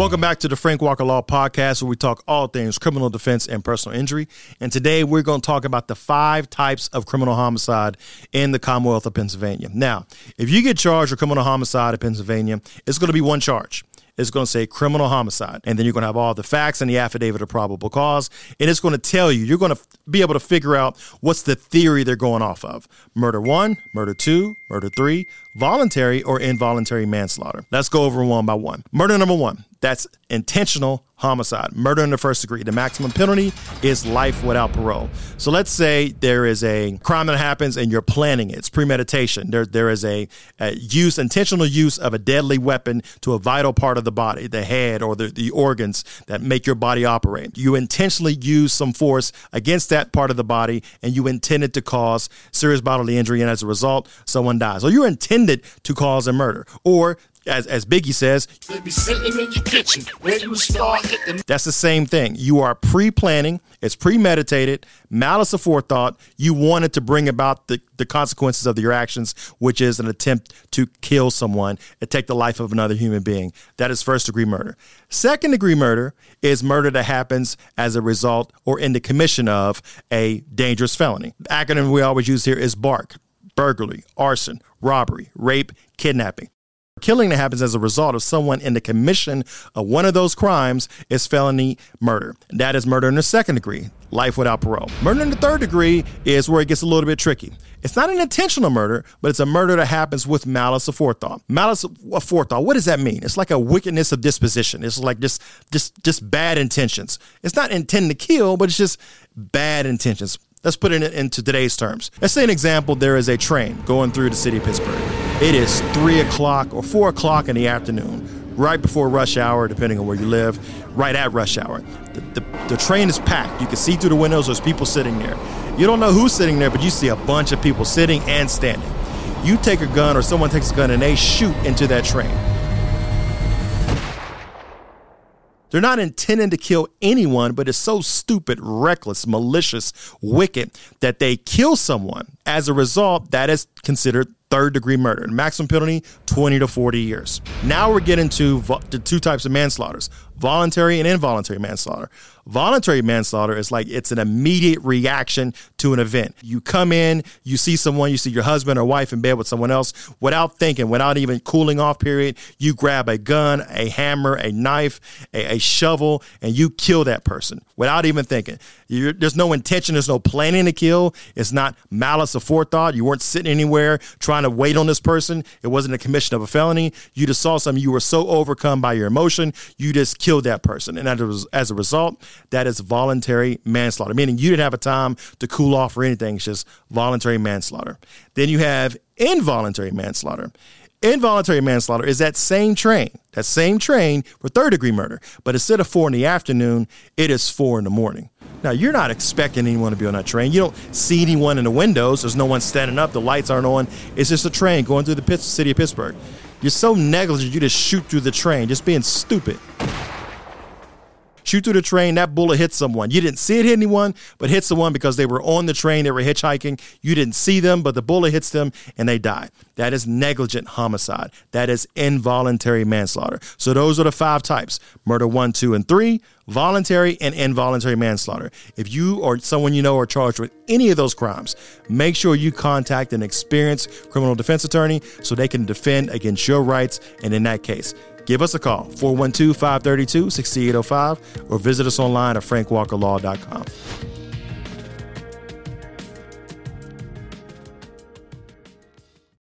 Welcome back to the Frank Walker Law Podcast, where we talk all things criminal defense and personal injury. And today we're going to talk about the five types of criminal homicide in the Commonwealth of Pennsylvania. Now, if you get charged with criminal homicide in Pennsylvania, it's going to be one charge it's going to say criminal homicide. And then you're going to have all the facts and the affidavit of probable cause. And it's going to tell you, you're going to be able to figure out what's the theory they're going off of murder one, murder two, murder three, voluntary or involuntary manslaughter. Let's go over one by one. Murder number one that's intentional homicide, murder in the first degree. The maximum penalty is life without parole. So let's say there is a crime that happens and you're planning it. It's premeditation. There, there is a, a use, intentional use of a deadly weapon to a vital part of the body, the head or the, the organs that make your body operate. You intentionally use some force against that part of the body and you intended to cause serious bodily injury and as a result, someone dies. Or you intended to cause a murder. Or as, as Biggie says, kitchen, that's the same thing. You are pre planning, it's premeditated, malice aforethought. You wanted to bring about the, the consequences of your actions, which is an attempt to kill someone and take the life of another human being. That is first degree murder. Second degree murder is murder that happens as a result or in the commission of a dangerous felony. The acronym we always use here is BARC burglary, arson, robbery, rape, kidnapping killing that happens as a result of someone in the commission of one of those crimes is felony murder. That is murder in the second degree, life without parole. Murder in the third degree is where it gets a little bit tricky. It's not an intentional murder, but it's a murder that happens with malice aforethought. Malice aforethought, what does that mean? It's like a wickedness of disposition. It's like just just just bad intentions. It's not intending to kill, but it's just bad intentions. Let's put it into today's terms. Let's say an example there is a train going through the city of Pittsburgh. It is 3 o'clock or 4 o'clock in the afternoon, right before rush hour, depending on where you live, right at rush hour. The, the, the train is packed. You can see through the windows, there's people sitting there. You don't know who's sitting there, but you see a bunch of people sitting and standing. You take a gun or someone takes a gun and they shoot into that train They're not intending to kill anyone, but it's so stupid, reckless, malicious, wicked that they kill someone. As a result, that is considered third degree murder. Maximum penalty 20 to 40 years. Now we're getting to the two types of manslaughters voluntary and involuntary manslaughter. Voluntary manslaughter is like it's an immediate reaction to an event. You come in, you see someone, you see your husband or wife in bed with someone else without thinking, without even cooling off period, you grab a gun, a hammer, a knife, a, a shovel, and you kill that person without even thinking. You're, there's no intention, there's no planning to kill. It's not malice aforethought. You weren't sitting anywhere trying to wait on this person. It wasn't a commission of a felony. You just saw something. You were so overcome by your emotion, you just killed that person. And as a result, that is voluntary manslaughter, meaning you didn't have a time to cool off or anything. It's just voluntary manslaughter. Then you have involuntary manslaughter. Involuntary manslaughter is that same train, that same train for third degree murder, but instead of four in the afternoon, it is four in the morning. Now, you're not expecting anyone to be on that train. You don't see anyone in the windows. There's no one standing up. The lights aren't on. It's just a train going through the city of Pittsburgh. You're so negligent, you just shoot through the train, just being stupid shoot through the train, that bullet hit someone. You didn't see it hit anyone, but hit someone because they were on the train, they were hitchhiking. You didn't see them, but the bullet hits them and they die. That is negligent homicide. That is involuntary manslaughter. So those are the five types murder one, two, and three, voluntary and involuntary manslaughter. If you or someone you know are charged with any of those crimes, make sure you contact an experienced criminal defense attorney so they can defend against your rights. And in that case, Give us a call, 412 532 6805, or visit us online at frankwalkerlaw.com.